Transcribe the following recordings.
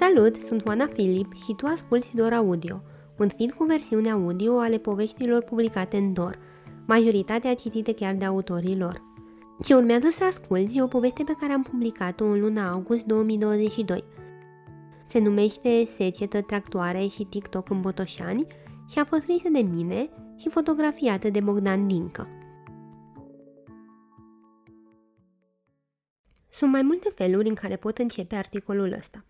Salut, sunt Oana Filip și tu asculti Dor Audio, un feed cu versiune audio ale poveștilor publicate în Dor, majoritatea citite chiar de autorii lor. Ce urmează să asculti e o poveste pe care am publicat-o în luna august 2022. Se numește Secetă, tractoare și TikTok în Botoșani și a fost scrisă de mine și fotografiată de Bogdan Dincă. Sunt mai multe feluri în care pot începe articolul ăsta.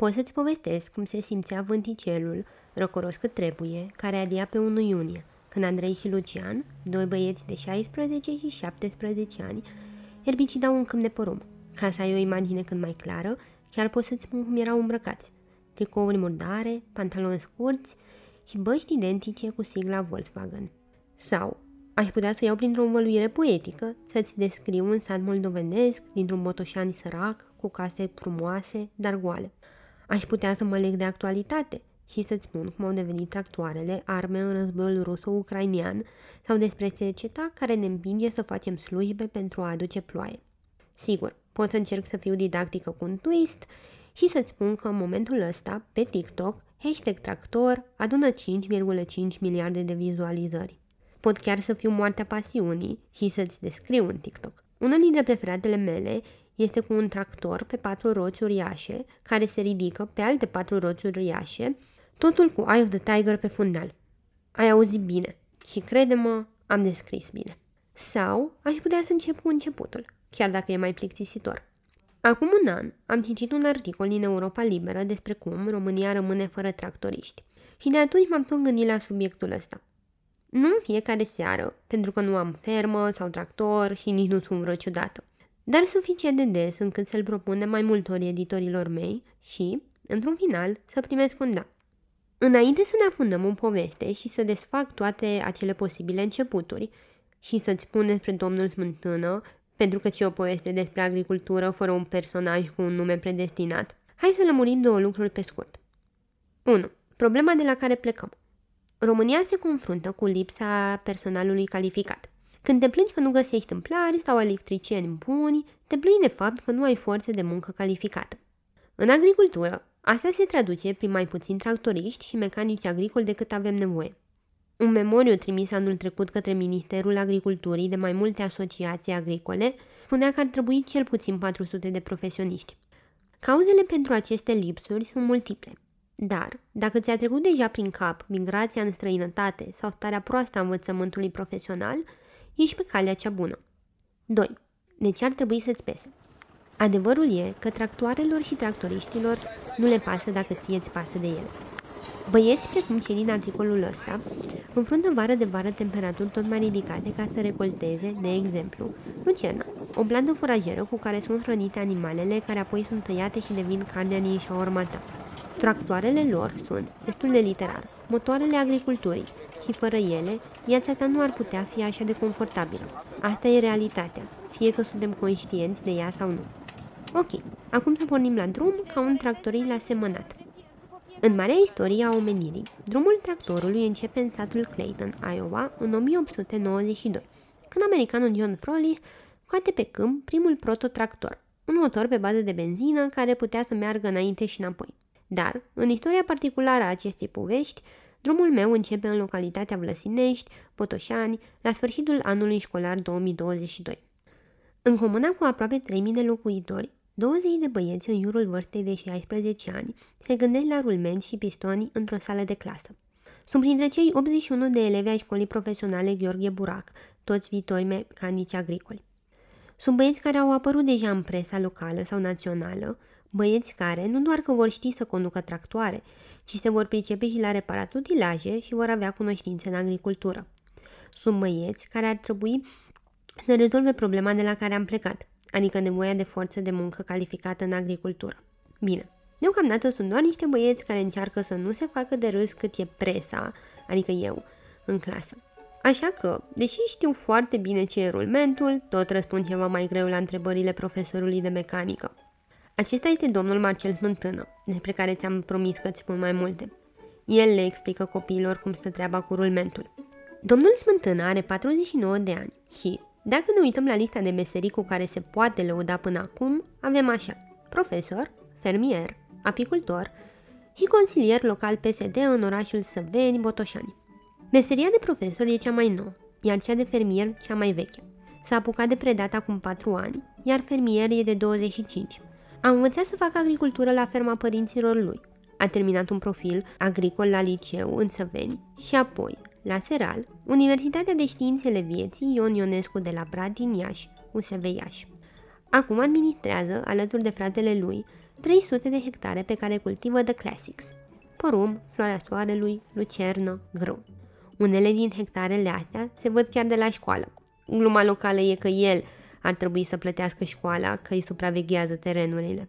Pot să-ți povestesc cum se simțea vânticelul, răcoros cât trebuie, care adia pe 1 iunie, când Andrei și Lucian, doi băieți de 16 și 17 ani, erbicidau un câmp de porum. Ca să ai o imagine cât mai clară, chiar pot să-ți spun cum erau îmbrăcați. Tricouri murdare, pantaloni scurți și băști identice cu sigla Volkswagen. Sau, aș putea să iau printr-o învăluire poetică, să-ți descriu un sat moldovenesc, dintr-un botoșan sărac, cu case frumoase, dar goale. Aș putea să mă leg de actualitate și să-ți spun cum au devenit tractoarele arme în războiul ruso-ucrainian sau despre seceta care ne împinge să facem slujbe pentru a aduce ploaie. Sigur, pot să încerc să fiu didactică cu un twist și să-ți spun că în momentul ăsta, pe TikTok, hashtag tractor adună 5,5 miliarde de vizualizări. Pot chiar să fiu moartea pasiunii și să-ți descriu un TikTok. Unul dintre preferatele mele este cu un tractor pe patru roți uriașe, care se ridică pe alte patru roți uriașe, totul cu Eye of the Tiger pe fundal. Ai auzit bine și crede-mă, am descris bine. Sau aș putea să încep cu începutul, chiar dacă e mai plictisitor. Acum un an am citit un articol din Europa Liberă despre cum România rămâne fără tractoriști. Și de atunci m-am tot gândit la subiectul ăsta. Nu în fiecare seară, pentru că nu am fermă sau tractor și nici nu sunt vreo ciudată dar suficient de des încât să-l propun de mai multe ori editorilor mei și, într-un final, să primesc un da. Înainte să ne afundăm în poveste și să desfac toate acele posibile începuturi și să-ți spun despre domnul Smântână, pentru că ce o poveste despre agricultură fără un personaj cu un nume predestinat, hai să lămurim două lucruri pe scurt. 1. Problema de la care plecăm. România se confruntă cu lipsa personalului calificat. Când te plângi că nu găsești tâmplari sau electricieni buni, te plângi de fapt că nu ai forțe de muncă calificată. În agricultură, asta se traduce prin mai puțin tractoriști și mecanici agricoli decât avem nevoie. Un memoriu trimis anul trecut către Ministerul Agriculturii de mai multe asociații agricole spunea că ar trebui cel puțin 400 de profesioniști. Cauzele pentru aceste lipsuri sunt multiple. Dar, dacă ți-a trecut deja prin cap migrația în străinătate sau starea proastă a învățământului profesional, ești pe calea cea bună. 2. De ce ar trebui să-ți pese? Adevărul e că tractoarelor și tractoriștilor nu le pasă dacă ție îți pasă de ele. Băieți precum cei din articolul ăsta înfruntă vară de vară temperaturi tot mai ridicate ca să recolteze, de exemplu, lucerna, o plantă furajeră cu care sunt hrănite animalele care apoi sunt tăiate și devin carnea din șaorma ta. Tractoarele lor sunt, destul de literar, motoarele agriculturii și fără ele, viața ta nu ar putea fi așa de confortabilă. Asta e realitatea, fie că suntem conștienți de ea sau nu. Ok, acum să pornim la drum ca un tractorist la semănat. În marea istorie a omenirii, drumul tractorului începe în satul Clayton, Iowa, în 1892, când americanul John Froelich scoate pe câmp primul prototractor, un motor pe bază de benzină care putea să meargă înainte și înapoi. Dar, în istoria particulară a acestei povești, drumul meu începe în localitatea Vlăsinești, Potoșani, la sfârșitul anului școlar 2022. În comuna cu aproape 3.000 de locuitori, 20 de băieți în jurul vârstei de 16 ani se gândesc la rulmenți și pistoni într-o sală de clasă. Sunt printre cei 81 de elevi ai școlii profesionale Gheorghe Burac, toți viitori mecanici agricoli. Sunt băieți care au apărut deja în presa locală sau națională, Băieți care nu doar că vor ști să conducă tractoare, ci se vor pricepe și la reparat utilaje și vor avea cunoștințe în agricultură. Sunt băieți care ar trebui să rezolve problema de la care am plecat, adică nevoia de forță de muncă calificată în agricultură. Bine, deocamdată sunt doar niște băieți care încearcă să nu se facă de râs cât e presa, adică eu, în clasă. Așa că, deși știu foarte bine ce e rulmentul, tot răspund ceva mai greu la întrebările profesorului de mecanică. Acesta este domnul Marcel Smântână, despre care ți-am promis că îți spun mai multe. El le explică copiilor cum stă treaba cu rulmentul. Domnul Smântână are 49 de ani și, dacă ne uităm la lista de meserii cu care se poate lăuda până acum, avem așa. Profesor, fermier, apicultor și consilier local PSD în orașul Săveni, Botoșani. Meseria de profesor e cea mai nouă, iar cea de fermier cea mai veche. S-a apucat de predat acum 4 ani, iar fermier e de 25. A învățat să facă agricultură la ferma părinților lui. A terminat un profil agricol la liceu în Săveni și apoi, la Seral, Universitatea de Științele Vieții Ion Ionescu de la Brad din Iași, USV Iași. Acum administrează, alături de fratele lui, 300 de hectare pe care cultivă The Classics. Porum, floarea soarelui, lucernă, grâu. Unele din hectarele astea se văd chiar de la școală. Gluma locală e că el ar trebui să plătească școala, că îi supraveghează terenurile.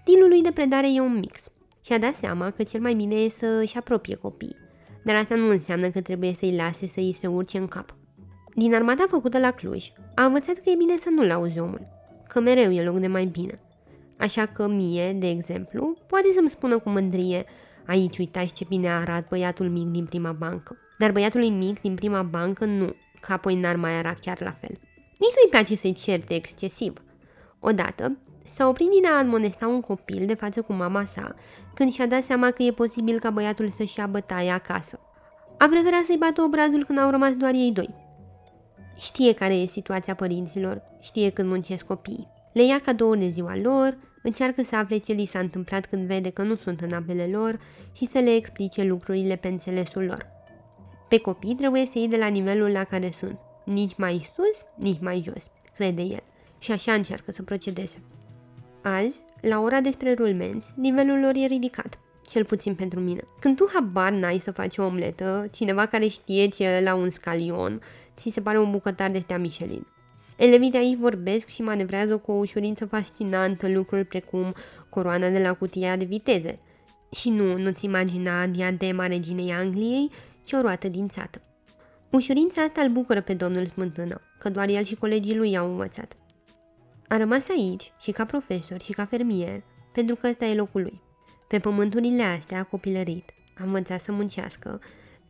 Stilul lui de predare e un mix și a dat seama că cel mai bine e să își apropie copiii, dar asta nu înseamnă că trebuie să-i lase să îi se urce în cap. Din armata făcută la Cluj, a învățat că e bine să nu-l auzi omul, că mereu e loc de mai bine. Așa că mie, de exemplu, poate să-mi spună cu mândrie Aici uitați ce bine arat băiatul mic din prima bancă. Dar băiatului mic din prima bancă nu, că apoi n-ar mai era chiar la fel. Nici nu-i place să-i certe excesiv. Odată, s-a oprit din a admonesta un copil de față cu mama sa, când și-a dat seama că e posibil ca băiatul să-și ia bătaia acasă. A preferat să-i bată obrazul când au rămas doar ei doi. Știe care e situația părinților, știe când muncesc copiii. Le ia cadouri de ziua lor, încearcă să afle ce li s-a întâmplat când vede că nu sunt în apele lor și să le explice lucrurile pe înțelesul lor. Pe copii trebuie să iei de la nivelul la care sunt, nici mai sus, nici mai jos, crede el, și așa încearcă să procedeze. Azi, la ora despre rulmenți, nivelul lor e ridicat, cel puțin pentru mine. Când tu habar n-ai să faci o omletă, cineva care știe ce e la un scalion, ți se pare un bucătar de stea Michelin. Elevii de aici vorbesc și manevrează cu o ușurință fascinantă lucruri precum coroana de la cutia de viteze. Și nu, nu-ți imagina diadema reginei Angliei, ci o roată din țată. Ușurința asta îl bucură pe domnul Smântână, că doar el și colegii lui au învățat. A rămas aici și ca profesor și ca fermier, pentru că ăsta e locul lui. Pe pământurile astea a copilărit, a învățat să muncească,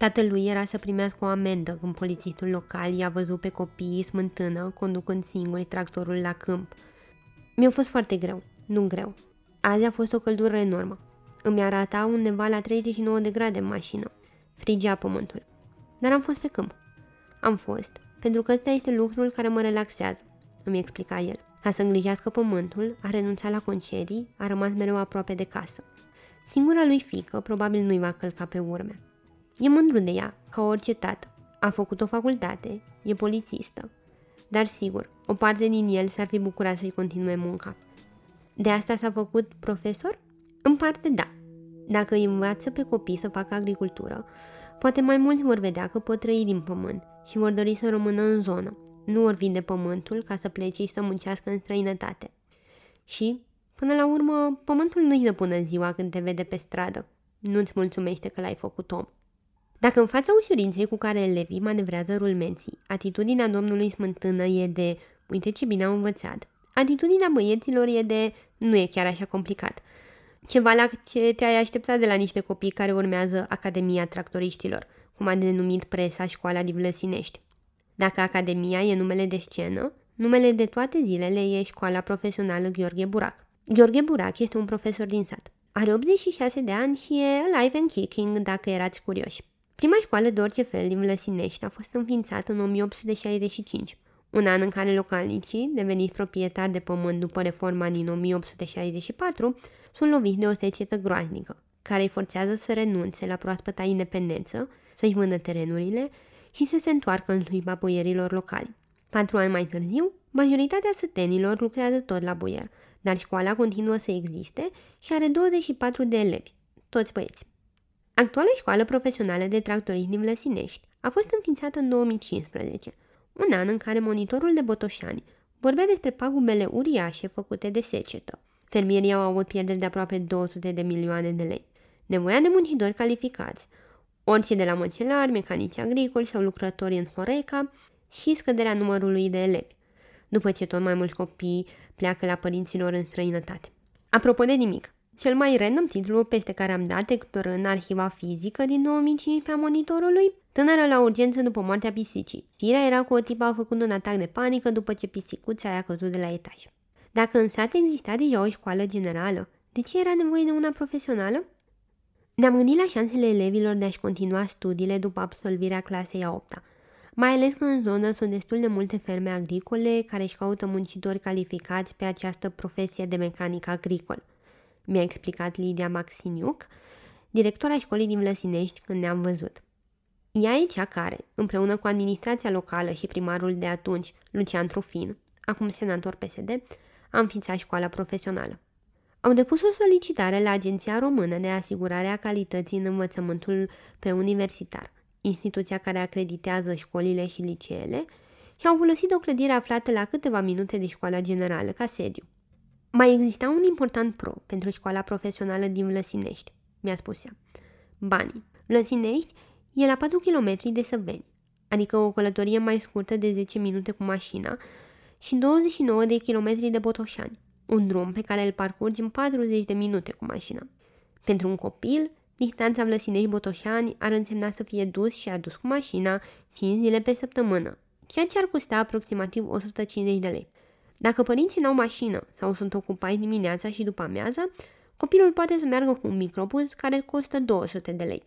Tatălui era să primească o amendă când polițistul local i-a văzut pe copiii smântână conducând singuri tractorul la câmp. Mi-a fost foarte greu, nu greu. Azi a fost o căldură enormă. Îmi arata undeva la 39 de grade în mașină. Frigea pământul. Dar am fost pe câmp. Am fost, pentru că ăsta este lucrul care mă relaxează, îmi explica el. Ca să îngrijească pământul, a renunțat la concedii, a rămas mereu aproape de casă. Singura lui fică probabil nu-i va călca pe urme. E mândru de ea, ca orice tată. A făcut o facultate, e polițistă. Dar sigur, o parte din el s-ar fi bucurat să-i continue munca. De asta s-a făcut profesor? În parte da. Dacă îi învață pe copii să facă agricultură, poate mai mulți vor vedea că pot trăi din pământ și vor dori să rămână în zonă. Nu vor vinde pământul ca să plece și să muncească în străinătate. Și, până la urmă, pământul nu-i dă până ziua când te vede pe stradă. Nu-ți mulțumește că l-ai făcut om. Dacă în fața ușurinței cu care elevii manevrează rulmenții, atitudinea domnului smântână e de uite ce bine au învățat, atitudinea băieților e de nu e chiar așa complicat. Ceva la ce te-ai așteptat de la niște copii care urmează Academia Tractoriștilor, cum a denumit presa școala din Vlăsinești. Dacă Academia e numele de scenă, numele de toate zilele e școala profesională Gheorghe Burac. Gheorghe Burac este un profesor din sat. Are 86 de ani și e alive and kicking dacă erați curioși. Prima școală de orice fel din Vlăsinești a fost înființată în 1865, un an în care localnicii, deveniți proprietari de pământ după reforma din 1864, sunt loviți de o secetă groaznică, care îi forțează să renunțe la proaspăta independență, să-și vândă terenurile și să se întoarcă în slujba boierilor locali. Patru ani mai târziu, majoritatea sătenilor lucrează tot la boier, dar școala continuă să existe și are 24 de elevi, toți băieți. Actuala școală profesională de tractoriști din Vlăsinești a fost înființată în 2015, un an în care monitorul de Botoșani vorbea despre pagubele uriașe făcute de secetă. Fermierii au avut pierderi de aproape 200 de milioane de lei. Nevoia de muncitori calificați, orice de la măcelari, mecanici agricoli sau lucrători în Horeca și scăderea numărului de elevi, după ce tot mai mulți copii pleacă la părinților în străinătate. Apropo de nimic, cel mai random titlu peste care am dat în arhiva fizică din 2015 a monitorului, tânără la urgență după moartea pisicii. Știrea era cu o tipă făcând un atac de panică după ce pisicuța a căzut de la etaj. Dacă în sat exista deja o școală generală, De ce era nevoie de una profesională? Ne-am gândit la șansele elevilor de a-și continua studiile după absolvirea clasei a 8 -a. mai ales că în zonă sunt destul de multe ferme agricole care își caută muncitori calificați pe această profesie de mecanic agricol. Mi-a explicat Lidia Maxiniuc, directora școlii din Vlăsinești, când ne-am văzut. Ea e cea care, împreună cu administrația locală și primarul de atunci, Lucian Trufin, acum senator PSD, a înființat școala profesională. Au depus o solicitare la Agenția Română de Asigurare a Calității în Învățământul Preuniversitar, instituția care acreditează școlile și liceele, și au folosit o clădire aflată la câteva minute de școala generală ca sediu. Mai exista un important pro pentru școala profesională din Vlăsinești, mi-a spus ea. Banii. Vlăsinești e la 4 km de Săveni, adică o călătorie mai scurtă de 10 minute cu mașina și 29 de kilometri de Botoșani, un drum pe care îl parcurgi în 40 de minute cu mașina. Pentru un copil, distanța Vlăsinești-Botoșani ar însemna să fie dus și adus cu mașina 5 zile pe săptămână, ceea ce ar costa aproximativ 150 de lei. Dacă părinții n-au mașină sau sunt ocupați dimineața și după amiază, copilul poate să meargă cu un microbuz care costă 200 de lei.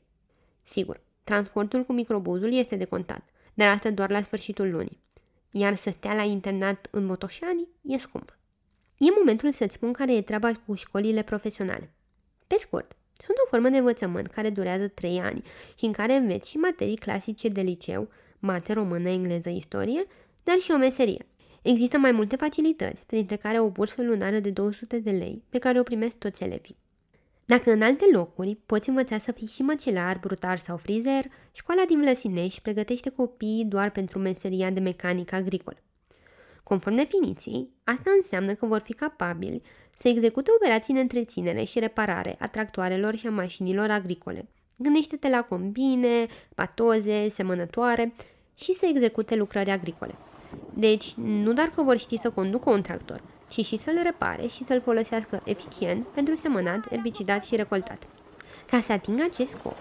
Sigur, transportul cu microbuzul este de contat, dar asta doar la sfârșitul lunii. Iar să stea la internat în Motoșani e scump. E momentul să-ți spun care e treaba cu școlile profesionale. Pe scurt, sunt o formă de învățământ care durează 3 ani și în care înveți și materii clasice de liceu, mate, română, engleză, istorie, dar și o meserie. Există mai multe facilități, printre care o bursă lunară de 200 de lei, pe care o primesc toți elevii. Dacă în alte locuri poți învăța să fii și măcelar, brutar sau frizer, școala din Vlăsinești pregătește copiii doar pentru meseria de mecanic agricol. Conform definiției, asta înseamnă că vor fi capabili să execute operații de întreținere și reparare a tractoarelor și a mașinilor agricole. Gândește-te la combine, patoze, semănătoare și să execute lucrări agricole. Deci, nu doar că vor ști să conducă un tractor, ci și să-l repare și să-l folosească eficient pentru semănat, erbicidat și recoltat. Ca să atingă acest scop,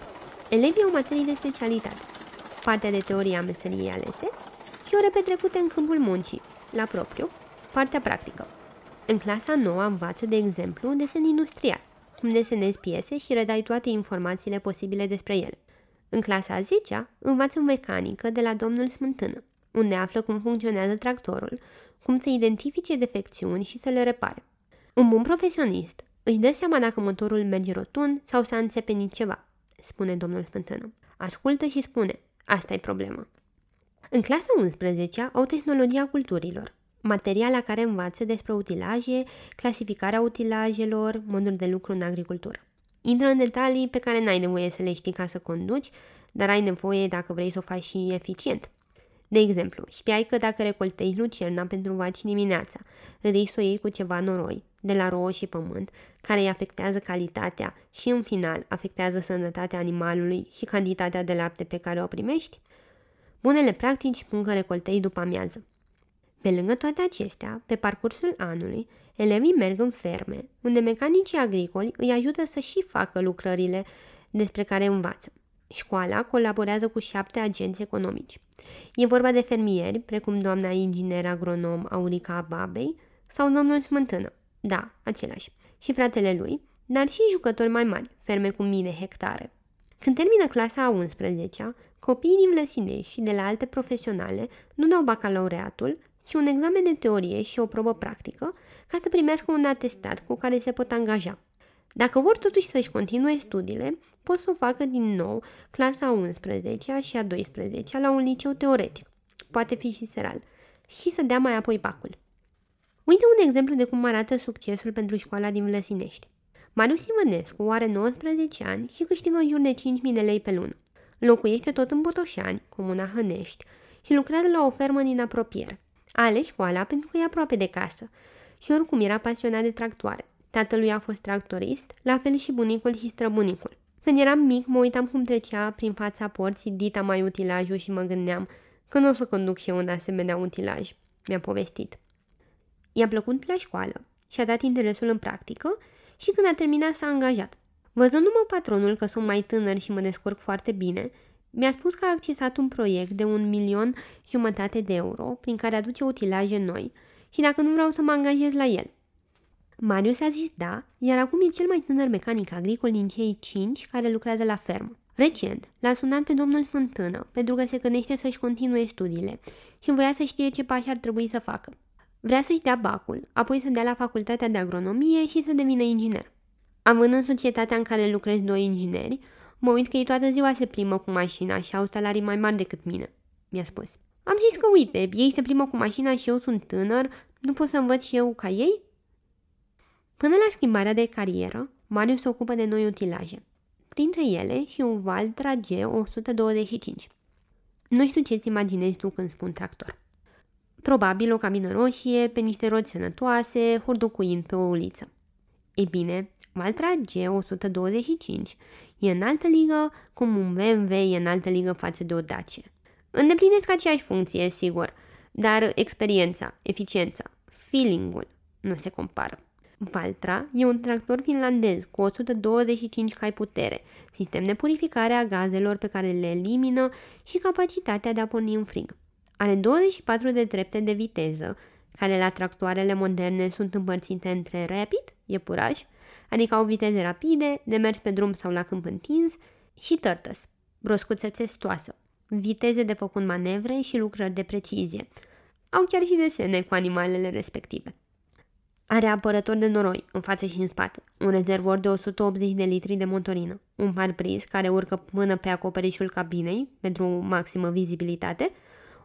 elevii au materii de specialitate, partea de teorie a meseriei alese și ore petrecute în câmpul muncii, la propriu, partea practică. În clasa nouă învață, de exemplu, un desen industrial, cum desenezi piese și redai toate informațiile posibile despre ele. În clasa a 10 învață mecanică de la domnul Smântână, unde află cum funcționează tractorul, cum să identifice defecțiuni și să le repare. Un bun profesionist își dă seama dacă motorul merge rotund sau s-a înțepenit ceva, spune domnul Smântână. Ascultă și spune, asta e problema. În clasa 11 au tehnologia culturilor, material la care învață despre utilaje, clasificarea utilajelor, moduri de lucru în agricultură. Intră în detalii pe care n-ai nevoie să le știi ca să conduci, dar ai nevoie dacă vrei să o faci și eficient. De exemplu, știai că dacă recoltezi lucerna pentru vaci dimineața, risci să o iei cu ceva noroi, de la rouă și pământ, care îi afectează calitatea și, în final, afectează sănătatea animalului și cantitatea de lapte pe care o primești? Bunele practici spun că recoltei după amiază. Pe lângă toate acestea, pe parcursul anului, elevii merg în ferme, unde mecanicii agricoli îi ajută să și facă lucrările despre care învață. Școala colaborează cu șapte agenți economici. E vorba de fermieri, precum doamna inginer agronom Aurica Babei sau domnul Smântână, da, același, și fratele lui, dar și jucători mai mari, ferme cu mii de hectare. Când termină clasa a 11 copiii din Vlăsinești și de la alte profesionale nu dau bacalaureatul, ci un examen de teorie și o probă practică ca să primească un atestat cu care se pot angaja. Dacă vor totuși să-și continue studiile, pot să o facă din nou clasa 11 și a 12 la un liceu teoretic, poate fi și seral, și să dea mai apoi pacul. Uite un exemplu de cum arată succesul pentru școala din Vlăsinești. Marius Ivănescu are 19 ani și câștigă în jur de 5.000 de lei pe lună. Locuiește tot în Botoșani, comuna Hănești, și lucrează la o fermă din apropiere. A ales școala pentru că e aproape de casă și oricum era pasionat de tractoare. Tatălui a fost tractorist, la fel și bunicul și străbunicul. Când eram mic, mă uitam cum trecea prin fața porții Dita mai utilajul și mă gândeam că nu o să conduc și eu un asemenea utilaj, mi-a povestit. I-a plăcut la școală și a dat interesul în practică și când a terminat s-a angajat. Văzându-mă patronul că sunt mai tânăr și mă descurc foarte bine, mi-a spus că a accesat un proiect de un milion jumătate de euro prin care aduce utilaje noi și dacă nu vreau să mă angajez la el. Marius a zis da, iar acum e cel mai tânăr mecanic agricol din cei cinci care lucrează la fermă. Recent, l-a sunat pe domnul Fântână pentru că se gândește să-și continue studiile și voia să știe ce pași ar trebui să facă. Vrea să-și dea bacul, apoi să dea la facultatea de agronomie și să devină inginer. Având în societatea în care lucrez doi ingineri, mă uit că ei toată ziua se plimbă cu mașina și au salarii mai mari decât mine, mi-a spus. Am zis că uite, ei se plimbă cu mașina și eu sunt tânăr, nu pot să învăț și eu ca ei? Până la schimbarea de carieră, Marius se ocupă de noi utilaje, printre ele și un Valtra G125. Nu știu ce-ți imaginezi tu când spun tractor. Probabil o cabină roșie, pe niște roți sănătoase, hurducuind pe o uliță. Ei bine, Valtra G125 e în altă ligă, cum un BMW e în altă ligă față de o Dacia. Îndeplinesc aceeași funcție, sigur, dar experiența, eficiența, feeling-ul nu se compară. Valtra e un tractor finlandez cu 125 cai putere, sistem de purificare a gazelor pe care le elimină și capacitatea de a porni în frig. Are 24 de trepte de viteză, care la tractoarele moderne sunt împărțite între rapid, iepuraș, adică au viteze rapide, de mers pe drum sau la câmp întins, și tărtăs, broscuță testoasă, viteze de făcut manevre și lucrări de precizie. Au chiar și desene cu animalele respective. Are apărător de noroi, în față și în spate, un rezervor de 180 de litri de motorină, un parbriz care urcă până pe acoperișul cabinei pentru maximă vizibilitate,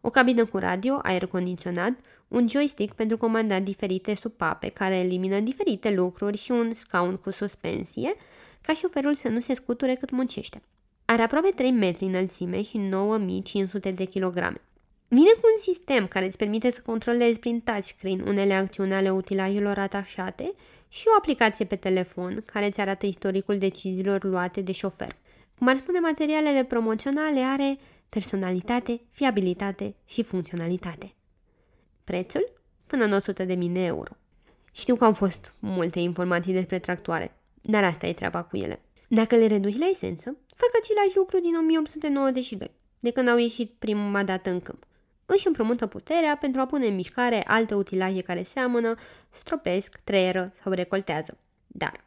o cabină cu radio, aer condiționat, un joystick pentru comandat diferite supape care elimină diferite lucruri și un scaun cu suspensie, ca șoferul să nu se scuture cât muncește. Are aproape 3 metri înălțime și 9500 de kilograme. Vine cu un sistem care îți permite să controlezi prin touchscreen unele acțiuni ale utilajelor atașate și o aplicație pe telefon care îți arată istoricul deciziilor luate de șofer. Cum ar spune materialele promoționale, are personalitate, fiabilitate și funcționalitate. Prețul? Până în 100.000 de euro. Știu că au fost multe informații despre tractoare, dar asta e treaba cu ele. Dacă le reduci la esență, fac același lucru din 1892, de când au ieșit prima dată în câmp. Își împrumută puterea pentru a pune în mișcare alte utilaje care seamănă, stropesc, treieră sau recoltează. Dar,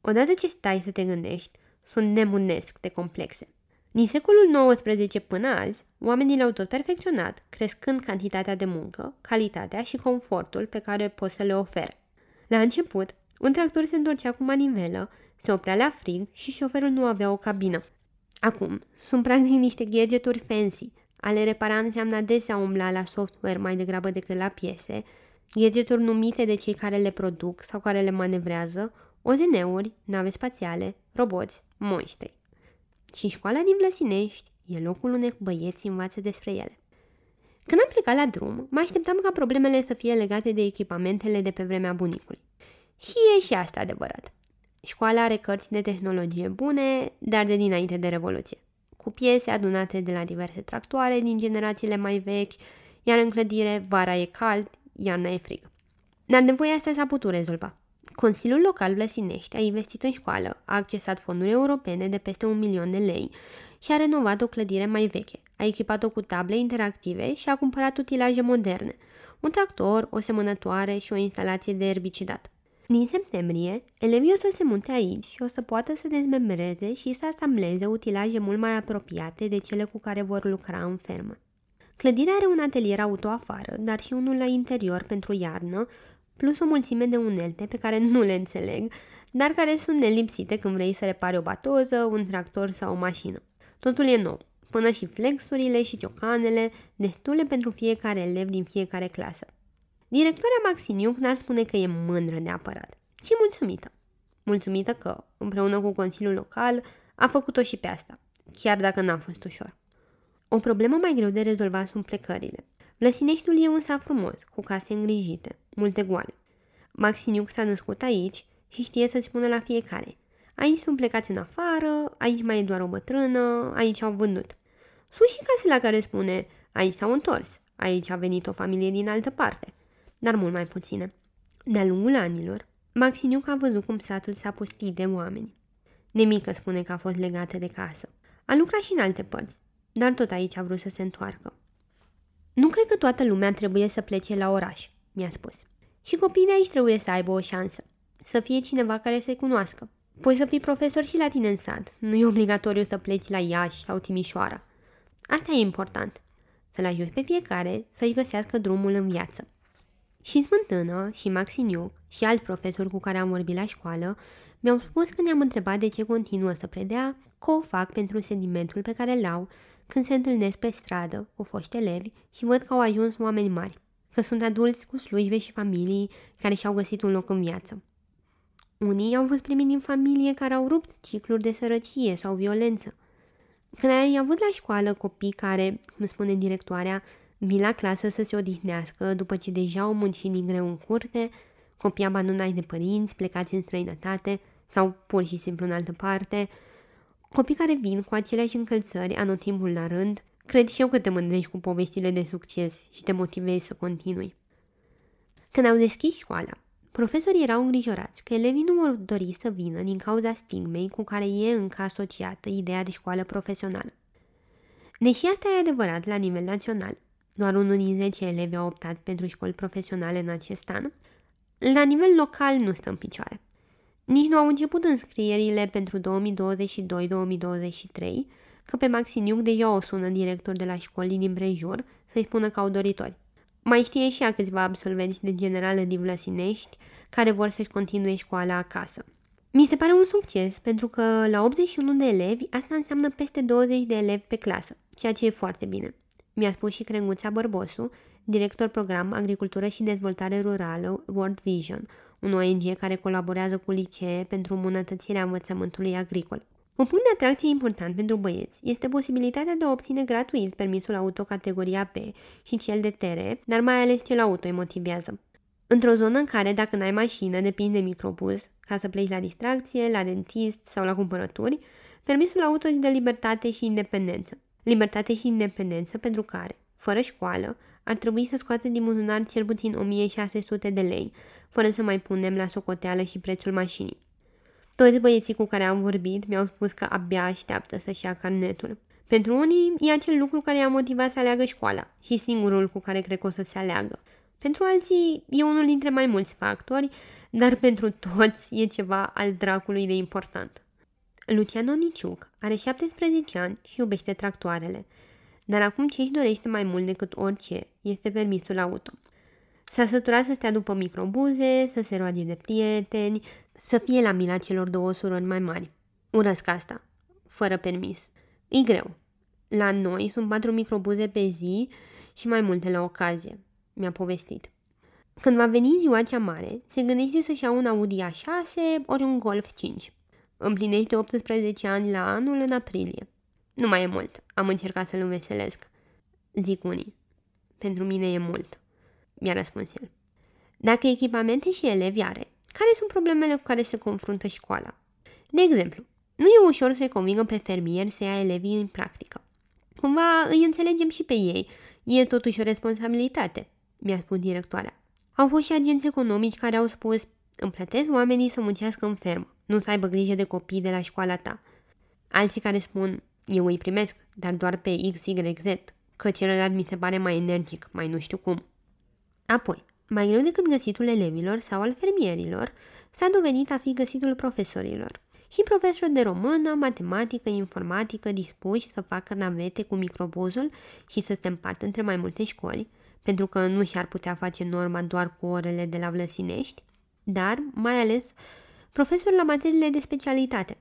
odată ce stai să te gândești, sunt nebunesc de complexe. Din secolul XIX până azi, oamenii le-au tot perfecționat, crescând cantitatea de muncă, calitatea și confortul pe care pot să le ofere. La început, un tractor se întorcea cu manivelă, se oprea la frig și șoferul nu avea o cabină. Acum, sunt practic niște gadgeturi fancy. Ale repara înseamnă adesea umbla la software mai degrabă decât la piese, gadgeturi numite de cei care le produc sau care le manevrează, OZN-uri, nave spațiale, roboți, monștri și școala din Vlăsinești e locul unde băieți învață despre ele. Când am plecat la drum, mă așteptam ca problemele să fie legate de echipamentele de pe vremea bunicului. Și e și asta adevărat. Școala are cărți de tehnologie bune, dar de dinainte de Revoluție, cu piese adunate de la diverse tractoare din generațiile mai vechi, iar în clădire vara e cald, iarna e frig. Dar nevoia asta s-a putut rezolva. Consiliul Local Vlăsinești a investit în școală, a accesat fonduri europene de peste un milion de lei și a renovat o clădire mai veche, a echipat-o cu table interactive și a cumpărat utilaje moderne, un tractor, o semănătoare și o instalație de erbicidat. Din septembrie, elevii o să se munte aici și o să poată să dezmembreze și să asambleze utilaje mult mai apropiate de cele cu care vor lucra în fermă. Clădirea are un atelier auto afară, dar și unul la interior pentru iarnă, plus o mulțime de unelte pe care nu le înțeleg, dar care sunt nelipsite când vrei să repari o batoză, un tractor sau o mașină. Totul e nou, până și flexurile și ciocanele, destule pentru fiecare elev din fiecare clasă. Directoarea Maxiniuc n-ar spune că e mândră neapărat, ci mulțumită. Mulțumită că, împreună cu Consiliul Local, a făcut-o și pe asta, chiar dacă n-a fost ușor. O problemă mai greu de rezolvat sunt plecările. Lăsineștiul e un sat frumos, cu case îngrijite, multe goale. Maxiniuc s-a născut aici și știe să-ți spună la fiecare. Aici sunt plecați în afară, aici mai e doar o bătrână, aici au vândut. Sunt și case la care spune, aici s-au întors, aici a venit o familie din altă parte, dar mult mai puține. De-a lungul anilor, Maxiniuc a văzut cum satul s-a pustit de oameni. Nemică spune că a fost legată de casă. A lucrat și în alte părți, dar tot aici a vrut să se întoarcă. Nu cred că toată lumea trebuie să plece la oraș, mi-a spus. Și copiii de aici trebuie să aibă o șansă. să fie cineva care să-i cunoască. Poți să fii profesor și la tine în sat. Nu e obligatoriu să pleci la Iași sau Timișoara. Asta e important. Să-l ajuți pe fiecare să-și găsească drumul în viață. Și Smântână, și Maxiniuc, și alți profesori cu care am vorbit la școală, mi-au spus când ne-am întrebat de ce continuă să predea, că o fac pentru sentimentul pe care îl au când se întâlnesc pe stradă cu foști elevi și văd că au ajuns oameni mari, că sunt adulți cu slujbe și familii care și-au găsit un loc în viață. Unii au fost primiți din familie care au rupt cicluri de sărăcie sau violență. Când ai avut la școală copii care, cum spune directoarea, vin la clasă să se odihnească după ce deja au muncit din greu în curte, copii abandonați de părinți, plecați în străinătate sau pur și simplu în altă parte, copii care vin cu aceleași încălțări anotimpul la rând, cred și eu că te mândrești cu poveștile de succes și te motivezi să continui. Când au deschis școala, Profesorii erau îngrijorați că elevii nu vor dori să vină din cauza stigmei cu care e încă asociată ideea de școală profesională. Deși asta e adevărat la nivel național, doar unul din 10 elevi au optat pentru școli profesionale în acest an, la nivel local nu stă în picioare. Nici nu au început înscrierile pentru 2022-2023, că pe Maxiniuc deja o sună director de la școli din prejur să-i spună că au doritori. Mai știe și ea câțiva absolvenți de generală din Vlăsinești care vor să-și continue școala acasă. Mi se pare un succes pentru că la 81 de elevi asta înseamnă peste 20 de elevi pe clasă, ceea ce e foarte bine. Mi-a spus și Crenguța Bărbosu, director program Agricultură și Dezvoltare Rurală World Vision, un ONG care colaborează cu licee pentru îmbunătățirea învățământului agricol. Un punct de atracție important pentru băieți este posibilitatea de a obține gratuit permisul auto categoria B și cel de TR, dar mai ales cel auto îi motivează. Într-o zonă în care, dacă n-ai mașină, depinde de microbuz, ca să pleci la distracție, la dentist sau la cumpărături, permisul auto îți dă libertate și independență. Libertate și independență pentru care, fără școală, ar trebui să scoată din buzunar cel puțin 1600 de lei, fără să mai punem la socoteală și prețul mașinii. Toți băieții cu care am vorbit mi-au spus că abia așteaptă să-și ia carnetul. Pentru unii e acel lucru care i-a motivat să aleagă școala și singurul cu care cred că o să se aleagă. Pentru alții e unul dintre mai mulți factori, dar pentru toți e ceva al dracului de important. Luciano Niciuc are 17 ani și iubește tractoarele, dar acum ce își dorește mai mult decât orice este permisul auto. S-a săturat să stea după microbuze, să se roage de prieteni, să fie la mila celor două surori mai mari. Urăsc asta, fără permis. E greu. La noi sunt patru microbuze pe zi și mai multe la ocazie, mi-a povestit. Când va veni ziua cea mare, se gândește să-și ia un Audi A6 ori un Golf 5. Împlinește 18 ani la anul în aprilie. Nu mai e mult, am încercat să-l înveselesc. Zic unii. Pentru mine e mult, mi-a răspuns el. Dacă echipamente și elevi are, care sunt problemele cu care se confruntă școala? De exemplu, nu e ușor să-i convingă pe fermier să ia elevii în practică. Cumva îi înțelegem și pe ei, e totuși o responsabilitate, mi-a spus directoarea. Au fost și agenți economici care au spus, îmi plătesc oamenii să muncească în fermă, nu să aibă grijă de copii de la școala ta. Alții care spun, eu îi primesc, dar doar pe XYZ, că celălalt mi se pare mai energic, mai nu știu cum. Apoi, mai greu decât găsitul elevilor sau al fermierilor, s-a dovedit a fi găsitul profesorilor. Și profesori de română, matematică, informatică dispuși să facă navete cu microbuzul și să se împartă între mai multe școli, pentru că nu și-ar putea face norma doar cu orele de la Vlăsinești, dar, mai ales, profesori la materiile de specialitate.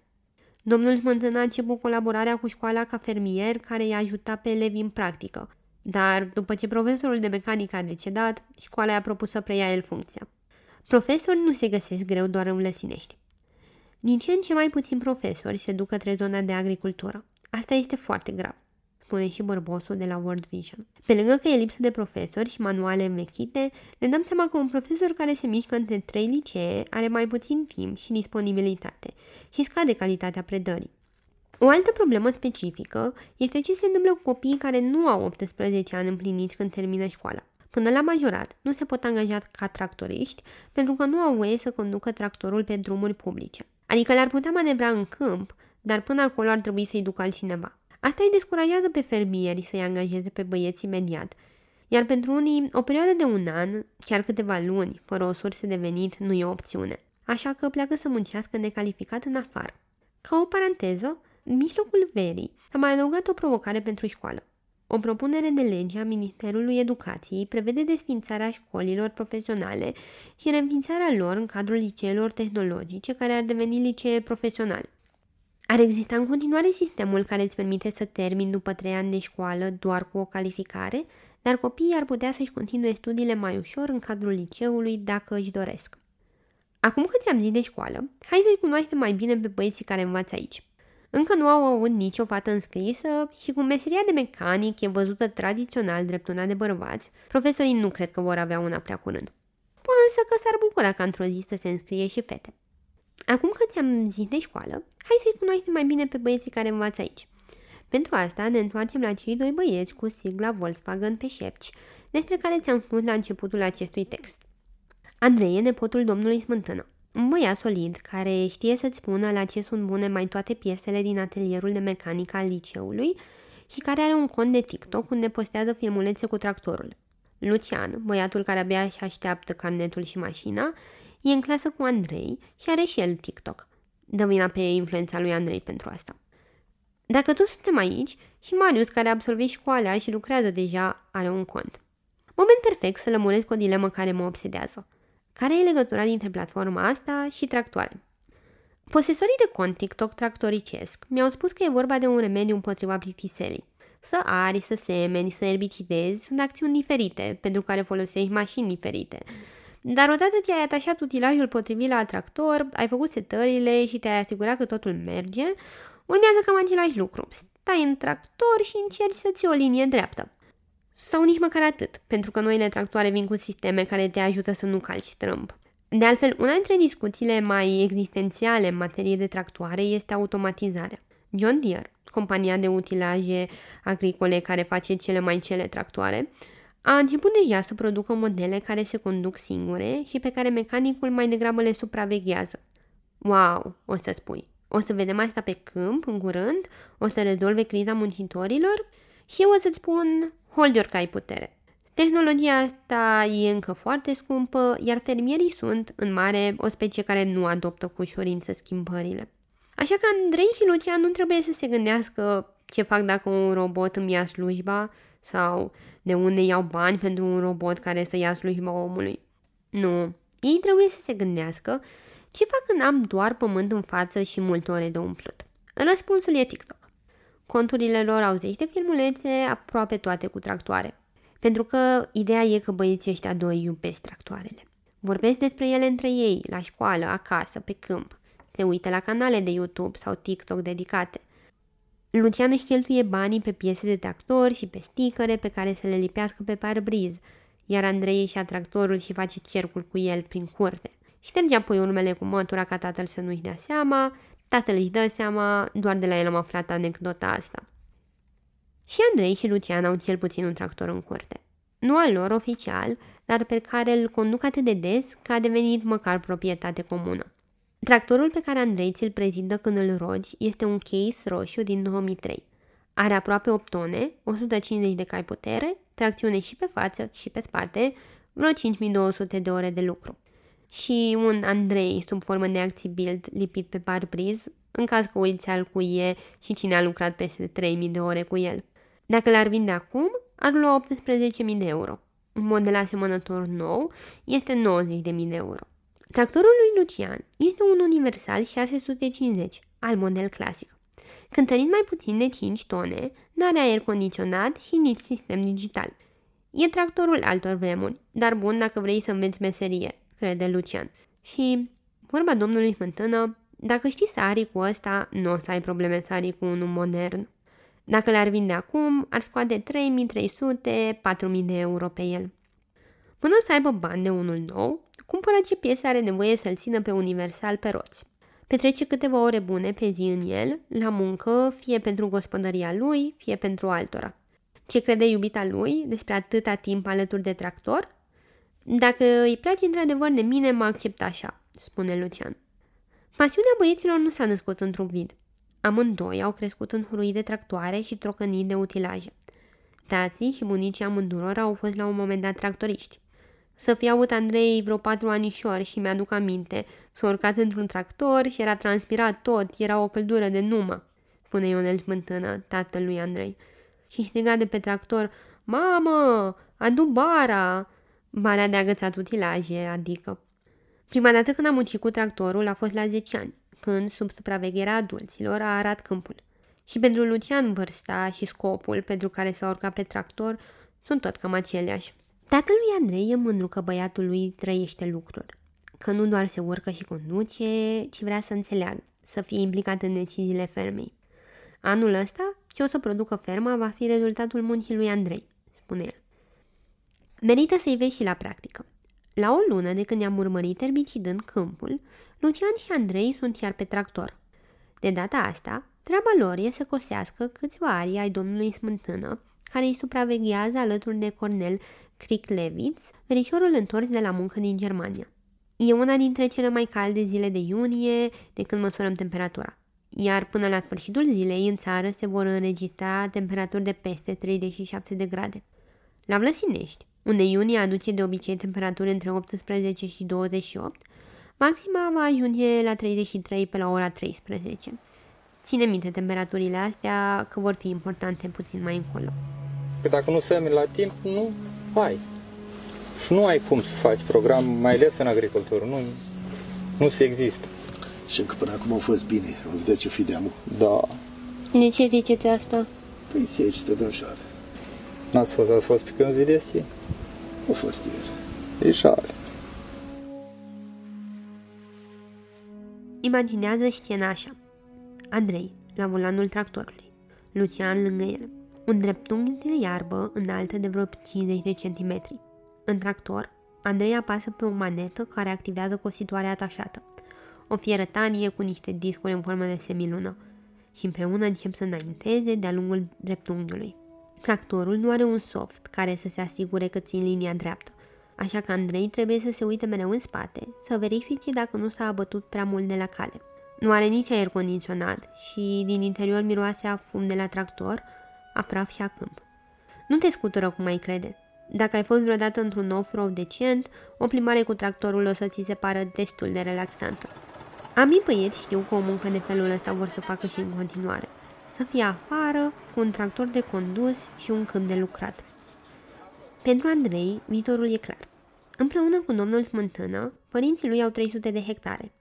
Domnul Smântână a început colaborarea cu școala ca fermier care i-a ajutat pe elevi în practică, dar după ce profesorul de mecanică a decedat, școala i-a propus să preia el funcția. Profesori nu se găsesc greu doar în Vlăsinești. Din ce în ce mai puțini profesori se duc către zona de agricultură. Asta este foarte grav, spune și bărbosul de la World Vision. Pe lângă că e lipsă de profesori și manuale învechite, ne dăm seama că un profesor care se mișcă între trei licee are mai puțin timp și disponibilitate și scade calitatea predării. O altă problemă specifică este ce se întâmplă cu copiii care nu au 18 ani împliniți când termină școala. Până la majorat, nu se pot angaja ca tractoriști pentru că nu au voie să conducă tractorul pe drumuri publice. Adică le-ar putea manevra în câmp, dar până acolo ar trebui să-i ducă altcineva. Asta îi descurajează pe fermieri să-i angajeze pe băieți imediat, iar pentru unii, o perioadă de un an, chiar câteva luni, fără o sursă de venit, nu e o opțiune. așa că pleacă să muncească necalificat în afară. Ca o paranteză, în mijlocul verii s-a mai adăugat o provocare pentru școală. O propunere de lege a Ministerului Educației prevede desfințarea școlilor profesionale și reînființarea lor în cadrul liceelor tehnologice care ar deveni licee profesionale. Ar exista în continuare sistemul care îți permite să termini după trei ani de școală doar cu o calificare, dar copiii ar putea să-și continue studiile mai ușor în cadrul liceului dacă își doresc. Acum că ți-am zis de școală, hai să-i cunoaștem mai bine pe băieții care învață aici. Încă nu au avut nicio fată înscrisă și cum meseria de mecanic e văzută tradițional drept una de bărbați, profesorii nu cred că vor avea una prea curând. Pun însă că s-ar bucura ca într-o zi să se înscrie și fete. Acum că ți-am zis de școală, hai să-i cunoaștem mai bine pe băieții care învață aici. Pentru asta ne întoarcem la cei doi băieți cu sigla Volkswagen pe șepci, despre care ți-am spus la începutul acestui text. Andrei e nepotul domnului Smântână, un băiat solid care știe să-ți spună la ce sunt bune mai toate piesele din atelierul de mecanică al liceului și care are un cont de TikTok unde postează filmulețe cu tractorul. Lucian, băiatul care abia își așteaptă carnetul și mașina, e în clasă cu Andrei și are și el TikTok. Dă vina pe influența lui Andrei pentru asta. Dacă toți suntem aici, și Marius, care a absolvit școala și lucrează deja, are un cont. Moment perfect să lămuresc o dilemă care mă obsedează. Care e legătura dintre platforma asta și tractoare? Posesorii de cont TikTok tractoricesc mi-au spus că e vorba de un remediu împotriva plictiselii. Să ari, să semeni, să erbicidezi sunt acțiuni diferite, pentru care folosești mașini diferite. Dar odată ce ai atașat utilajul potrivit la tractor, ai făcut setările și te-ai asigurat că totul merge, urmează cam același lucru. Stai în tractor și încerci să ții o linie dreaptă. Sau nici măcar atât, pentru că noile tractoare vin cu sisteme care te ajută să nu calci trâmp. De altfel, una dintre discuțiile mai existențiale în materie de tractoare este automatizarea. John Deere, compania de utilaje agricole care face cele mai cele tractoare, a început deja să producă modele care se conduc singure și pe care mecanicul mai degrabă le supraveghează. Wow, o să spui. O să vedem asta pe câmp, în curând? O să rezolve criza muncitorilor? Și eu o să-ți spun, hold your cai putere. Tehnologia asta e încă foarte scumpă, iar fermierii sunt, în mare, o specie care nu adoptă cu ușurință schimbările. Așa că Andrei și Lucian nu trebuie să se gândească ce fac dacă un robot îmi ia slujba sau de unde iau bani pentru un robot care să ia slujba omului. Nu, ei trebuie să se gândească ce fac când am doar pământ în față și multe ore de umplut. Răspunsul e TikTok. Conturile lor au zeci de filmulețe, aproape toate cu tractoare. Pentru că ideea e că băieții ăștia doi iubesc tractoarele. Vorbesc despre ele între ei, la școală, acasă, pe câmp. Se uită la canale de YouTube sau TikTok dedicate. Lucian își cheltuie banii pe piese de tractor și pe sticăre pe care să le lipească pe parbriz, iar Andrei își ia tractorul și face cercul cu el prin curte. Șterge apoi urmele cu mătura ca tatăl să nu-și dea seama, Tatăl își dă seama, doar de la el am aflat anecdota asta. Și Andrei și Lucian au cel puțin un tractor în curte. Nu al lor oficial, dar pe care îl conduc atât de des că a devenit măcar proprietate comună. Tractorul pe care Andrei ți-l prezintă când îl rogi este un case roșu din 2003. Are aproape 8 tone, 150 de cai putere, tracțiune și pe față și pe spate, vreo 5200 de ore de lucru și un Andrei sub formă de acții build lipit pe parbriz, în caz că uiți al cuie și cine a lucrat peste 3000 de ore cu el. Dacă l-ar vinde acum, ar lua 18.000 de euro. Un model asemănător nou este 90.000 de euro. Tractorul lui Lucian este un universal 650, al model clasic. Cântărit mai puțin de 5 tone, n-are aer condiționat și nici sistem digital. E tractorul altor vremuri, dar bun dacă vrei să înveți meserie, crede Lucian. Și, vorba domnului Smântână, dacă știi să ari cu ăsta, nu o să ai probleme să ari cu unul modern. Dacă le-ar vinde acum, ar scoate 3300-4000 de euro pe el. Până să aibă bani de unul nou, cumpără ce piese are nevoie să-l țină pe universal pe roți. Petrece câteva ore bune pe zi în el, la muncă, fie pentru gospodăria lui, fie pentru altora. Ce crede iubita lui despre atâta timp alături de tractor? Dacă îi place într-adevăr de mine, mă accept așa, spune Lucian. Pasiunea băieților nu s-a născut într-un vid. Amândoi au crescut în hurui de tractoare și trocănii de utilaje. Tații și bunicii amânduror au fost la un moment dat tractoriști. Să fi avut Andrei vreo patru anișori și mi-aduc aminte. S-a urcat într-un tractor și era transpirat tot, era o căldură de numă, spune Ionel Smântână, tatăl lui Andrei. Și striga de pe tractor, Mamă, adu bara! Bara de agățat utilaje, adică. Prima dată când am muncit cu tractorul a fost la 10 ani, când, sub supravegherea adulților, a arat câmpul. Și pentru Lucian vârsta și scopul pentru care s-a urcat pe tractor sunt tot cam aceleași. Tatălui Andrei e mândru că băiatul lui trăiește lucruri, că nu doar se urcă și conduce, ci vrea să înțeleagă, să fie implicat în deciziile fermei. Anul ăsta, ce o să producă ferma va fi rezultatul muncii lui Andrei, spune el. Merită să-i vezi și la practică. La o lună de când i-am urmărit erbicidând câmpul, Lucian și Andrei sunt iar pe tractor. De data asta, treaba lor e să cosească câțiva arii ai domnului Smântână, care îi supraveghează alături de Cornel Crick-Levitz, verișorul întors de la muncă din Germania. E una dintre cele mai calde zile de iunie de când măsurăm temperatura. Iar până la sfârșitul zilei în țară se vor înregistra temperaturi de peste 37 de grade. La Vlăsinești, unde iunie aduce de obicei temperaturi între 18 și 28, maxima va ajunge la 33 pe la ora 13. Ține minte temperaturile astea că vor fi importante puțin mai încolo. Că dacă nu semeni la timp, nu ai. Și nu ai cum să faci program, mai ales în agricultură. Nu, nu se există. Și încă până acum au fost bine. Am vedea ce fi deamul. Da. De ce ziceți asta? Păi secetă dânșoare. N-ați fost, ați fost pe când vedeți? Au fost ieri. Ișoare. Imaginează scena așa. Andrei, la volanul tractorului. Lucian lângă el. Un dreptunghi de iarbă înaltă de vreo 50 de centimetri. În tractor, Andrei apasă pe o manetă care activează cu o situare atașată. O fierătanie cu niște discuri în formă de semilună și împreună încep să înainteze de-a lungul dreptunghiului. Tractorul nu are un soft care să se asigure că țin linia dreaptă, așa că Andrei trebuie să se uite mereu în spate, să verifice dacă nu s-a abătut prea mult de la cale. Nu are nici aer condiționat și din interior miroase a fum de la tractor, a praf și a câmp. Nu te scutură cum mai crede. Dacă ai fost vreodată într-un off-road decent, o plimbare cu tractorul o să ți se pară destul de relaxantă. Amii băieți știu că o muncă de felul ăsta vor să facă și în continuare. Să fie afară, cu un tractor de condus și un câmp de lucrat. Pentru Andrei, viitorul e clar. Împreună cu domnul Smântână, părinții lui au 300 de hectare.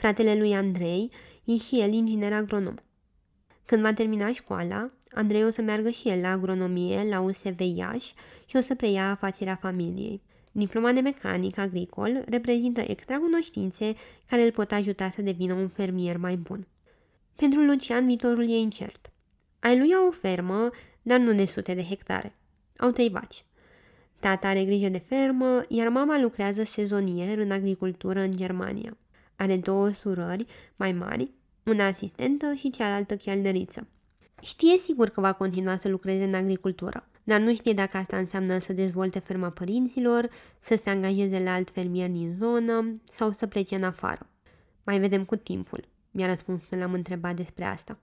Fratele lui Andrei e și el inginer agronom. Când va termina școala, Andrei o să meargă și el la agronomie la USV Iași și o să preia afacerea familiei. Diploma de mecanic agricol reprezintă extra cunoștințe care îl pot ajuta să devină un fermier mai bun. Pentru Lucian viitorul e incert. Ai lui au o fermă, dar nu de sute de hectare. Au trei vaci. Tata are grijă de fermă, iar mama lucrează sezonier în agricultură în Germania. Are două surori mai mari, una asistentă și cealaltă chelneriță. Știe sigur că va continua să lucreze în agricultură, dar nu știe dacă asta înseamnă să dezvolte ferma părinților, să se angajeze la alt fermier din zonă sau să plece în afară. Mai vedem cu timpul, mi-a răspuns când l-am întrebat despre asta.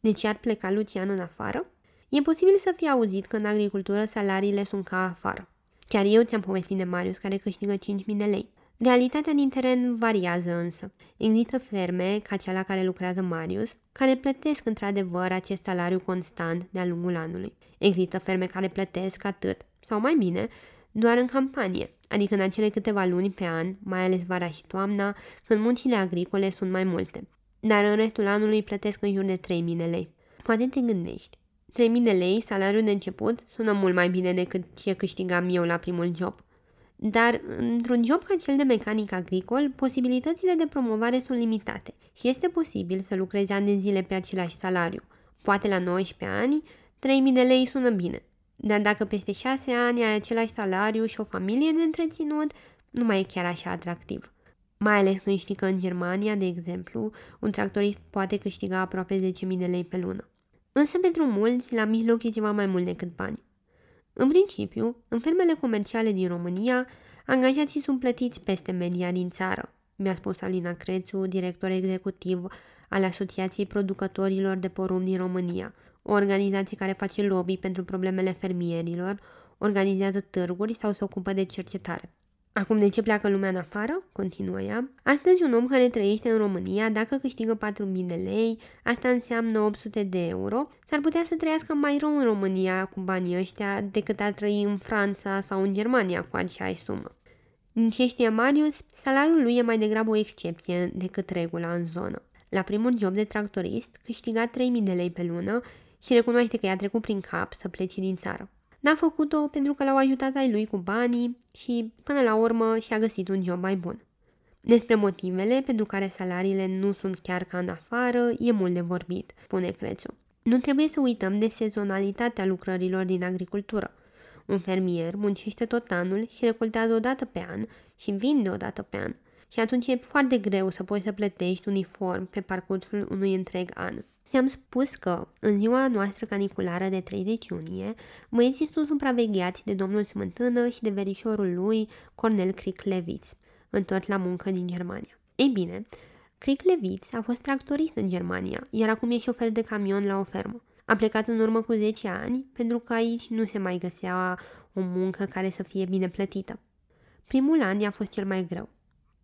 De ce ar pleca Lucian în afară? E posibil să fie auzit că în agricultură salariile sunt ca afară. Chiar eu ți-am povestit de Marius care câștigă 5.000 de lei. Realitatea din teren variază însă. Există ferme, ca cea la care lucrează Marius, care plătesc într-adevăr acest salariu constant de-a lungul anului. Există ferme care plătesc atât, sau mai bine, doar în campanie, adică în acele câteva luni pe an, mai ales vara și toamna, când muncile agricole sunt mai multe. Dar în restul anului plătesc în jur de 3.000 de lei. Poate te gândești. 3.000 de lei, salariul de început, sună mult mai bine decât ce câștigam eu la primul job. Dar într-un job ca cel de mecanic agricol, posibilitățile de promovare sunt limitate și este posibil să lucrezi ani de zile pe același salariu. Poate la 19 ani, 3.000 de lei sună bine, dar dacă peste 6 ani ai același salariu și o familie de întreținut, nu mai e chiar așa atractiv. Mai ales când știi că în Germania, de exemplu, un tractorist poate câștiga aproape 10.000 de lei pe lună. Însă pentru mulți, la mijloc e ceva mai mult decât bani. În principiu, în fermele comerciale din România, angajații sunt plătiți peste media din țară, mi-a spus Alina Crețu, director executiv al Asociației Producătorilor de Porumb din România, o organizație care face lobby pentru problemele fermierilor, organizează târguri sau se ocupă de cercetare. Acum, de ce pleacă lumea în afară? Continuă ea. Astăzi, un om care trăiește în România, dacă câștigă 4.000 de lei, asta înseamnă 800 de euro, s-ar putea să trăiască mai rău în România cu banii ăștia decât ar trăi în Franța sau în Germania cu aceeași sumă. Din ce știe Marius, salariul lui e mai degrabă o excepție decât regula în zonă. La primul job de tractorist câștiga 3.000 de lei pe lună și recunoaște că i-a trecut prin cap să plece din țară. N-a făcut-o pentru că l-au ajutat ai lui cu banii și, până la urmă, și-a găsit un job mai bun. Despre motivele pentru care salariile nu sunt chiar ca în afară e mult de vorbit, spune Crețu. Nu trebuie să uităm de sezonalitatea lucrărilor din agricultură. Un fermier muncește tot anul și recoltează o dată pe an și vinde o dată pe an. Și atunci e foarte greu să poți să plătești uniform pe parcursul unui întreg an. Ți-am spus că, în ziua noastră caniculară de 30 iunie, băieții sunt supravegheați de domnul Smântână și de verișorul lui, Cornel Crick-Levitz, întors la muncă din Germania. Ei bine, Crick-Levitz a fost tractorist în Germania, iar acum e șofer de camion la o fermă. A plecat în urmă cu 10 ani, pentru că aici nu se mai găsea o muncă care să fie bine plătită. Primul an i-a fost cel mai greu.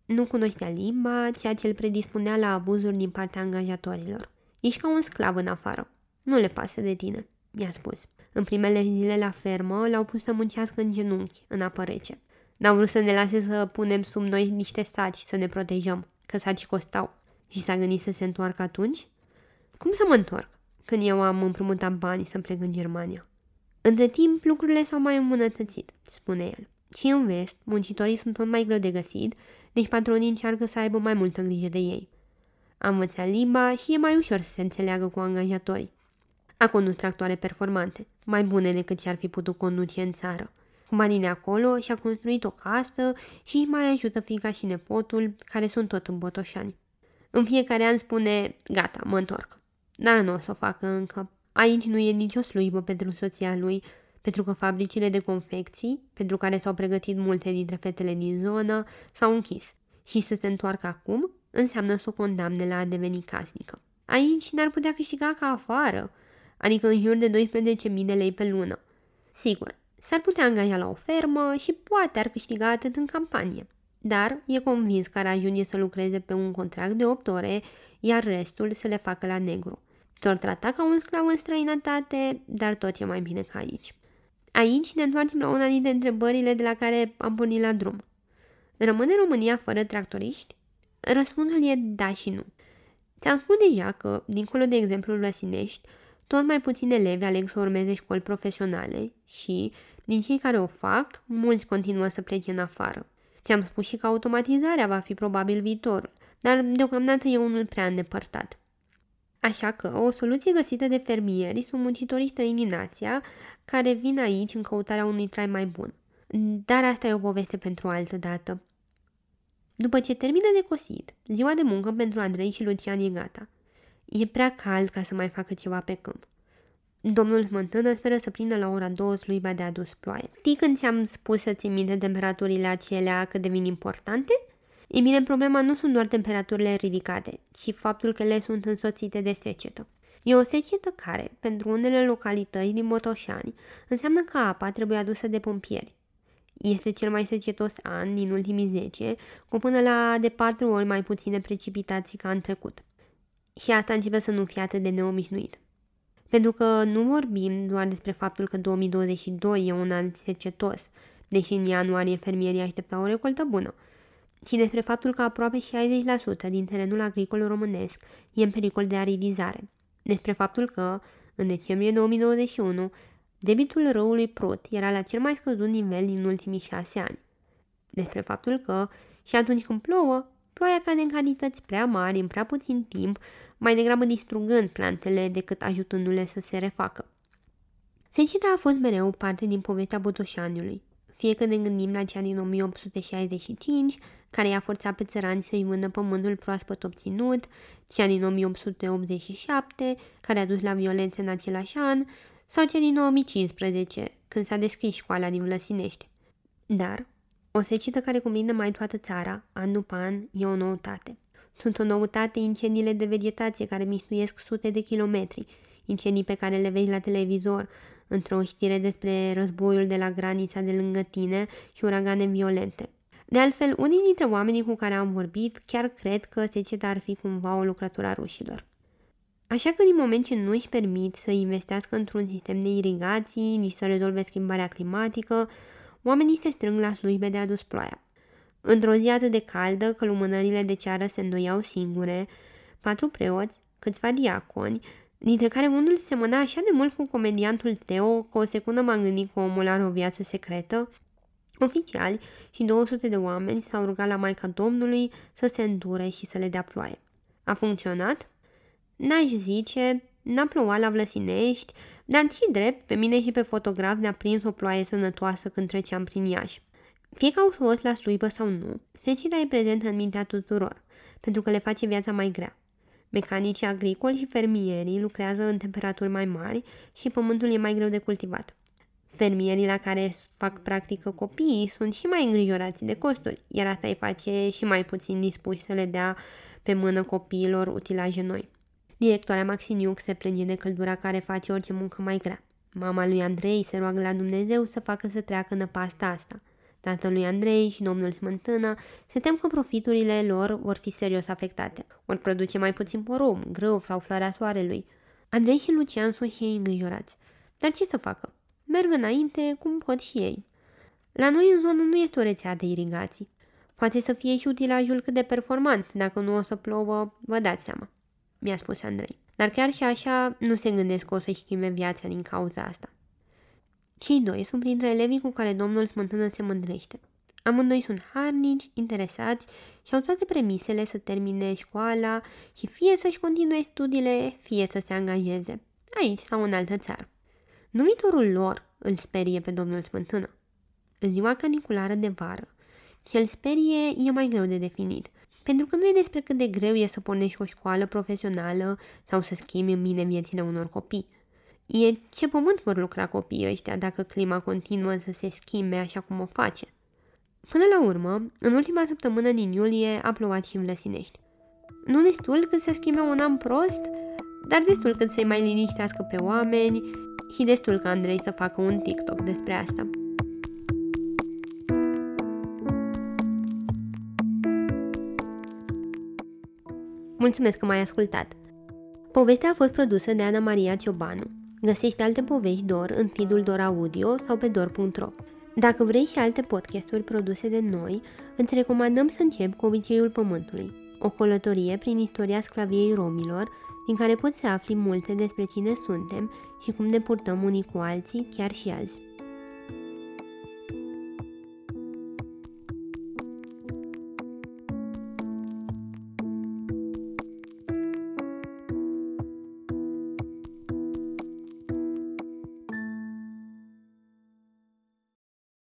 Nu cunoștea limba, ceea ce îl predispunea la abuzuri din partea angajatorilor. Ești ca un sclav în afară. Nu le pasă de tine, mi-a spus. În primele zile la fermă l-au pus să muncească în genunchi, în apă rece. N-au vrut să ne lase să punem sub noi niște saci să ne protejăm, că saci costau. Și s-a gândit să se întoarcă atunci? Cum să mă întorc, când eu am împrumutat bani să plec în Germania? Între timp, lucrurile s-au mai îmbunătățit, spune el. Și în vest, muncitorii sunt tot mai greu de găsit, deci patronii încearcă să aibă mai multă grijă de ei. A învățat limba și e mai ușor să se înțeleagă cu angajatorii. A condus tractoare performante, mai bune decât ce ar fi putut conduce în țară. Cu banii de acolo și-a construit o casă și îi mai ajută fica și nepotul, care sunt tot în Botoșani. În fiecare an spune, gata, mă întorc. Dar nu o să o facă încă. Aici nu e nicio slujbă pentru soția lui, pentru că fabricile de confecții, pentru care s-au pregătit multe dintre fetele din zonă, s-au închis. Și să se întoarcă acum înseamnă să o condamne la a deveni casnică. Aici n-ar putea câștiga ca afară, adică în jur de 12.000 de lei pe lună. Sigur, s-ar putea angaja la o fermă și poate ar câștiga atât în campanie. Dar e convins că ar ajunge să lucreze pe un contract de 8 ore, iar restul să le facă la negru. S-or trata ca un sclav în străinătate, dar tot e mai bine ca aici. Aici ne întoarcem la una dintre întrebările de la care am pornit la drum. Rămâne România fără tractoriști? Răspunsul e da și nu. Ți-am spus deja că, dincolo de exemplul Lăsinești, tot mai puțini elevi aleg să urmeze școli profesionale și, din cei care o fac, mulți continuă să plece în afară. Ți-am spus și că automatizarea va fi probabil viitorul, dar deocamdată e unul prea îndepărtat. Așa că o soluție găsită de fermieri sunt muncitorii străini în Asia care vin aici în căutarea unui trai mai bun. Dar asta e o poveste pentru o altă dată. După ce termină de cosit, ziua de muncă pentru Andrei și Lucian e gata. E prea cald ca să mai facă ceva pe câmp. Domnul Smântână speră să prindă la ora două slujba de adus ploaie. Știi când ți-am spus să ții minte temperaturile acelea că devin importante? E bine, problema nu sunt doar temperaturile ridicate, ci faptul că le sunt însoțite de secetă. E o secetă care, pentru unele localități din Botoșani, înseamnă că apa trebuie adusă de pompieri. Este cel mai secetos an din ultimii 10, cu până la de 4 ori mai puține precipitații ca în trecut. Și asta începe să nu fie atât de neobișnuit. Pentru că nu vorbim doar despre faptul că 2022 e un an secetos, deși în ianuarie fermierii așteptau o recoltă bună, ci despre faptul că aproape 60% din terenul agricol românesc e în pericol de aridizare. Despre faptul că, în decembrie 2021, Debitul râului Prut era la cel mai scăzut nivel din ultimii șase ani. Despre faptul că, și atunci când plouă, ploaia cade în cantități prea mari în prea puțin timp, mai degrabă distrugând plantele decât ajutându-le să se refacă. Seceta a fost mereu parte din povestea Botoșaniului, fie că ne gândim la cea din 1865, care i-a forțat pe țărani să-i vândă pământul proaspăt obținut, cea din 1887, care a dus la violențe în același an, sau cea din 2015, când s-a deschis școala din Vlăsinești. Dar, o secită care cuprinde mai toată țara, an după an, e o noutate. Sunt o noutate incendiile de vegetație care mistuiesc sute de kilometri, incendii pe care le vezi la televizor, într-o știre despre războiul de la granița de lângă tine și uragane violente. De altfel, unii dintre oamenii cu care am vorbit chiar cred că seceta ar fi cumva o lucrătură a rușilor. Așa că din moment ce nu își permit să investească într-un sistem de irigații, nici să rezolve schimbarea climatică, oamenii se strâng la slujbe de adus ploaia. Într-o zi atât de caldă că lumânările de ceară se îndoiau singure, patru preoți, câțiva diaconi, dintre care unul semăna așa de mult cu comediantul Teo că o secundă m-am gândit că omul are o viață secretă, oficiali și 200 de oameni s-au rugat la Maica Domnului să se îndure și să le dea ploaie. A funcționat? N-aș zice, n-a plouat la Vlăsinești, dar și drept, pe mine și pe fotograf ne-a prins o ploaie sănătoasă când treceam prin Iași. Fie că au fost la slujbă sau nu, secita e prezentă în mintea tuturor, pentru că le face viața mai grea. Mecanicii agricoli și fermierii lucrează în temperaturi mai mari și pământul e mai greu de cultivat. Fermierii la care fac practică copiii sunt și mai îngrijorați de costuri, iar asta îi face și mai puțin dispuși să le dea pe mână copiilor utilaje noi. Directoarea Maxiniuc se plânge de căldura care face orice muncă mai grea. Mama lui Andrei se roagă la Dumnezeu să facă să treacă năpasta asta. Tatălui Andrei și domnul Smântână se tem că profiturile lor vor fi serios afectate. Ori produce mai puțin porum, grâu sau floarea soarelui. Andrei și Lucian sunt și ei îngrijorați. Dar ce să facă? Merg înainte cum pot și ei. La noi în zonă nu este o rețea de irigații. Poate să fie și utilajul cât de performant, dacă nu o să plouă, vă dați seama mi-a spus Andrei. Dar chiar și așa nu se gândesc că o să-și schimbe viața din cauza asta. Cei doi sunt printre elevii cu care domnul Smântână se mândrește. Amândoi sunt harnici, interesați și au toate premisele să termine școala și fie să-și continue studiile, fie să se angajeze, aici sau în altă țară. Numitorul lor îl sperie pe domnul Smântână. În ziua caniculară de vară, ce îl sperie e mai greu de definit, pentru că nu e despre cât de greu e să pornești o școală profesională sau să schimbi în bine viețile unor copii. E ce pământ vor lucra copiii ăștia dacă clima continuă să se schimbe așa cum o face. Până la urmă, în ultima săptămână din iulie a plouat și în Vlăsinești. Nu destul cât să schimbe un an prost, dar destul cât să-i mai liniștească pe oameni și destul ca Andrei să facă un TikTok despre asta. Mulțumesc că m-ai ascultat! Povestea a fost produsă de Ana Maria Ciobanu. Găsești alte povești Dor în feedul Dor Audio sau pe dor.ro. Dacă vrei și alte podcasturi produse de noi, îți recomandăm să începi cu Obiceiul Pământului, o călătorie prin istoria sclaviei romilor, din care poți să afli multe despre cine suntem și cum ne purtăm unii cu alții chiar și azi.